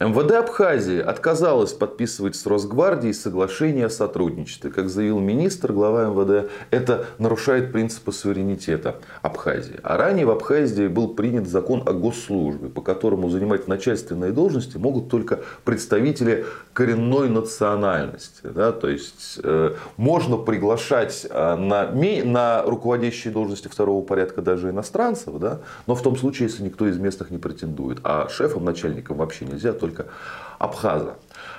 МВД Абхазии отказалась подписывать с Росгвардией соглашение о сотрудничестве. Как заявил министр, глава МВД, это нарушает принципы суверенитета Абхазии. А ранее в Абхазии был принят закон о госслужбе, по которому занимать начальственные должности могут только представители коренной национальности. Да? То есть э, можно приглашать э, на, на руководящие должности второго порядка даже иностранцев, да? но в том случае, если никто из местных не претендует. А шефом, начальником вообще нельзя, только только Абхаза.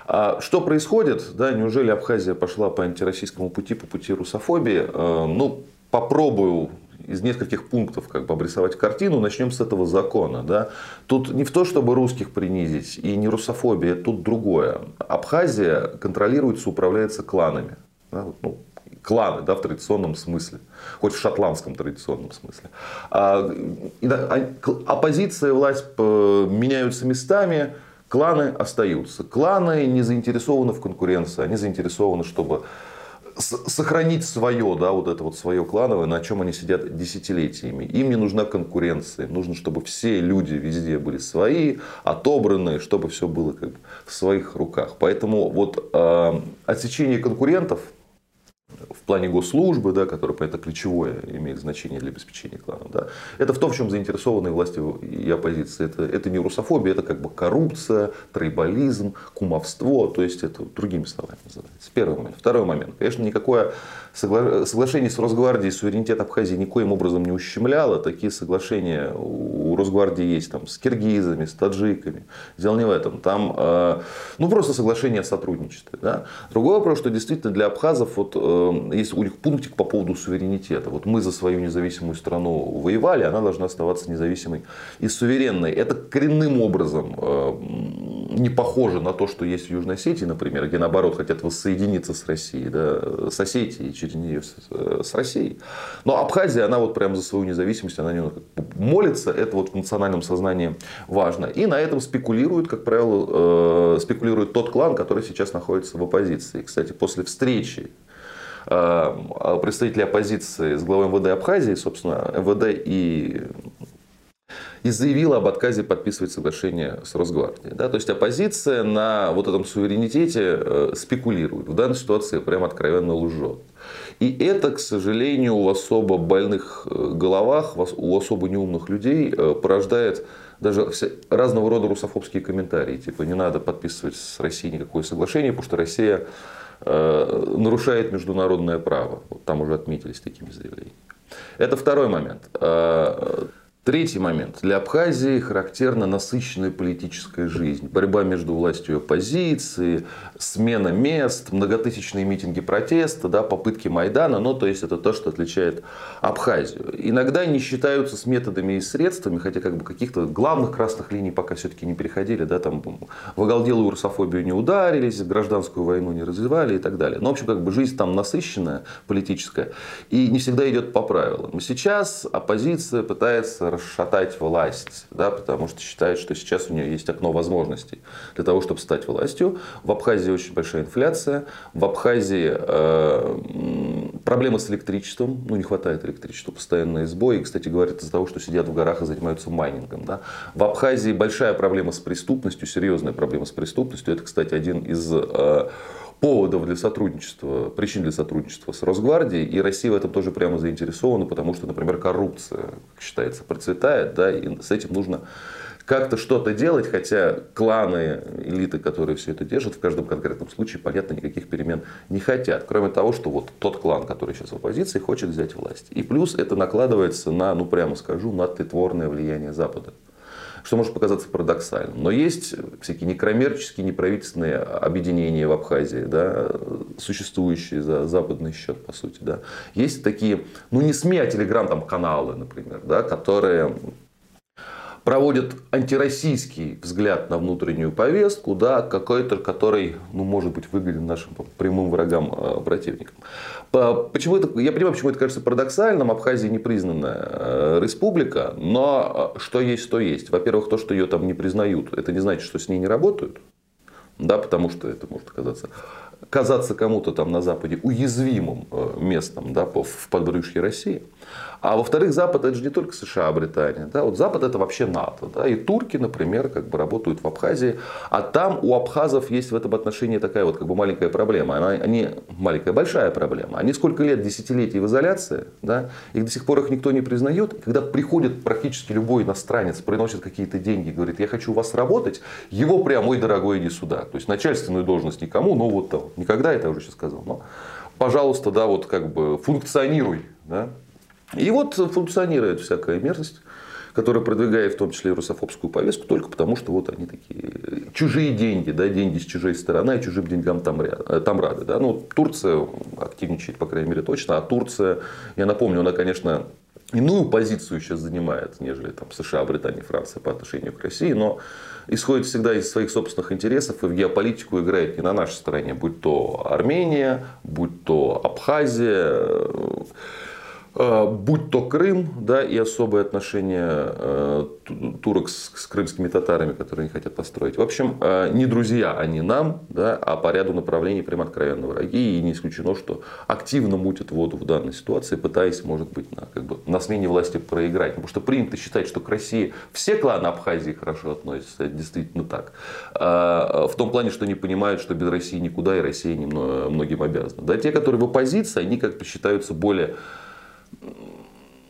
А что происходит? Да, неужели Абхазия пошла по антироссийскому пути, по пути русофобии? Э, ну, попробую из нескольких пунктов как бы обрисовать картину. Начнем с этого закона. Да? Тут не в то, чтобы русских принизить, и не русофобия, тут другое. Абхазия контролируется, управляется кланами. Да? Ну, кланы да, в традиционном смысле, хоть в шотландском традиционном смысле. А, а оппозиция и власть э, меняются местами, Кланы остаются. Кланы не заинтересованы в конкуренции, они заинтересованы, чтобы сохранить свое, да, вот это вот свое клановое, на чем они сидят десятилетиями. Им не нужна конкуренция, нужно, чтобы все люди везде были свои, отобранные, чтобы все было как бы в своих руках. Поэтому вот э, отсечение конкурентов в плане госслужбы, да, которая, это ключевое имеет значение для обеспечения клана. Да. Это в том, в чем заинтересованы власти и оппозиция. Это, это не русофобия, это как бы коррупция, трейбализм, кумовство. То есть это другими словами называется. Первый момент. Второй момент. Конечно, никакое согла... соглашение с Росгвардией суверенитет Абхазии никоим образом не ущемляло. Такие соглашения у Росгвардии есть там, с киргизами, с таджиками. Дело не в этом. Там э, ну, просто соглашение о сотрудничестве. Да. Другой вопрос, что действительно для абхазов вот, э, есть у них пунктик по поводу суверенитета. Вот мы за свою независимую страну воевали, она должна оставаться независимой и суверенной. Это коренным образом э, не похоже на то, что есть в Южной Осетии, например, где наоборот хотят воссоединиться с Россией, да, с Осетией через нее с, э, с Россией. Но Абхазия, она вот прямо за свою независимость, она не молится, это вот в национальном сознании важно. И на этом спекулирует, как правило, э, спекулирует тот клан, который сейчас находится в оппозиции. Кстати, после встречи представители оппозиции с главой МВД Абхазии, собственно, МВД и и заявила об отказе подписывать соглашение с Росгвардией. Да? То есть оппозиция на вот этом суверенитете э, спекулирует. В данной ситуации прям откровенно лжет. И это, к сожалению, у особо больных э, головах, у особо неумных людей порождает даже разного рода русофобские комментарии. Типа не надо подписывать с Россией никакое соглашение, потому что Россия Э, нарушает международное право. Там уже отметились такими заявлениями. Это второй момент. Третий момент. Для Абхазии характерна насыщенная политическая жизнь. Борьба между властью и оппозицией, смена мест, многотысячные митинги протеста, да, попытки Майдана. Ну, то есть, это то, что отличает Абхазию. Иногда не считаются с методами и средствами, хотя как бы каких-то главных красных линий пока все-таки не переходили. Да, там, в оголделую русофобию не ударились, гражданскую войну не развивали и так далее. Но, в общем, как бы жизнь там насыщенная, политическая, и не всегда идет по правилам. Сейчас оппозиция пытается расшатать власть, да, потому что считает, что сейчас у нее есть окно возможностей для того, чтобы стать властью. В Абхазии очень большая инфляция, в Абхазии э, проблемы с электричеством, ну не хватает электричества, постоянные сбои. Кстати, говорят из-за того, что сидят в горах и занимаются майнингом. Да. В Абхазии большая проблема с преступностью, серьезная проблема с преступностью. Это, кстати, один из э, поводов для сотрудничества, причин для сотрудничества с Росгвардией, и Россия в этом тоже прямо заинтересована, потому что, например, коррупция, как считается, процветает, да, и с этим нужно как-то что-то делать, хотя кланы, элиты, которые все это держат, в каждом конкретном случае, понятно, никаких перемен не хотят. Кроме того, что вот тот клан, который сейчас в оппозиции, хочет взять власть. И плюс это накладывается на, ну прямо скажу, на тлетворное влияние Запада что может показаться парадоксальным. Но есть всякие некоммерческие, неправительственные объединения в Абхазии, да, существующие за западный счет, по сути. Да. Есть такие, ну не СМИ, а телеграм-каналы, например, да, которые проводят антироссийский взгляд на внутреннюю повестку, да, какой-то, который, ну, может быть, выгоден нашим прямым врагам, э, противникам. Почему это, я понимаю, почему это кажется парадоксальным. Абхазия непризнанная э, республика, но э, что есть, то есть. Во-первых, то, что ее там не признают, это не значит, что с ней не работают. Да, потому что это может оказаться казаться кому-то там на Западе уязвимым э, местом да, в подбрюшье России. А во-вторых, Запад это же не только США, а Британия. Да? Вот Запад это вообще НАТО. Да? И турки, например, как бы работают в Абхазии. А там у абхазов есть в этом отношении такая вот как бы маленькая проблема. Она, они, маленькая, большая проблема. Они сколько лет, десятилетий в изоляции, да? и до сих пор их никто не признает. И когда приходит практически любой иностранец, приносит какие-то деньги, говорит, я хочу у вас работать, его прям, ой, дорогой, иди сюда. То есть начальственную должность никому, но вот там, никогда это я уже сейчас сказал, но пожалуйста, да, вот как бы функционируй, да, и вот функционирует всякая мерзость которая продвигает в том числе и русофобскую повестку, только потому, что вот они такие чужие деньги, да, деньги с чужой стороны, а чужим деньгам там, э, там рады. Да. Ну, Турция активничает, по крайней мере, точно, а Турция, я напомню, она, конечно, иную позицию сейчас занимает, нежели там, США, Британия, Франция по отношению к России, но исходит всегда из своих собственных интересов и в геополитику играет не на нашей стороне, будь то Армения, будь то Абхазия, Э, будь то Крым, да, и особые отношения э, турок с, с крымскими татарами, которые они хотят построить. В общем, э, не друзья они нам, да, а по ряду направлений прям откровенно враги. И не исключено, что активно мутят воду в данной ситуации, пытаясь, может быть, на, как бы, на смене власти проиграть. Потому что принято считать, что к России все кланы Абхазии хорошо относятся. Это действительно так. В том плане, что они понимают, что без России никуда, и Россия многим обязана. Да, те, которые в оппозиции, они как бы считаются более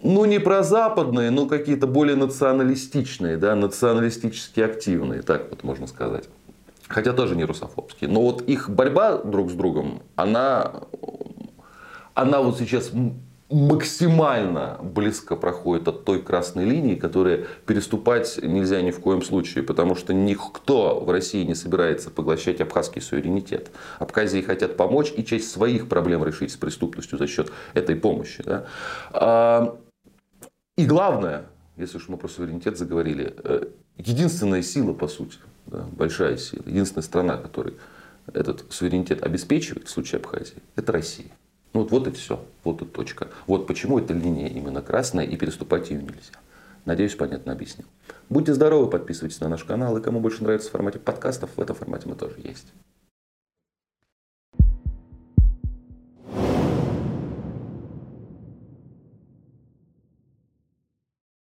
ну, не про западные, но какие-то более националистичные, да, националистически активные, так вот можно сказать. Хотя тоже не русофобские. Но вот их борьба друг с другом, она, она вот сейчас максимально близко проходит от той красной линии, которую переступать нельзя ни в коем случае, потому что никто в России не собирается поглощать абхазский суверенитет. Абхазии хотят помочь и часть своих проблем решить с преступностью за счет этой помощи. Да? А, и главное, если уж мы про суверенитет заговорили, э, единственная сила, по сути, да, большая сила, единственная страна, которая этот суверенитет обеспечивает в случае Абхазии, это Россия. Ну вот, вот и все, вот и точка. Вот почему эта линия именно красная и переступать ее нельзя. Надеюсь, понятно объяснил. Будьте здоровы, подписывайтесь на наш канал. И кому больше нравится в формате подкастов, в этом формате мы тоже есть.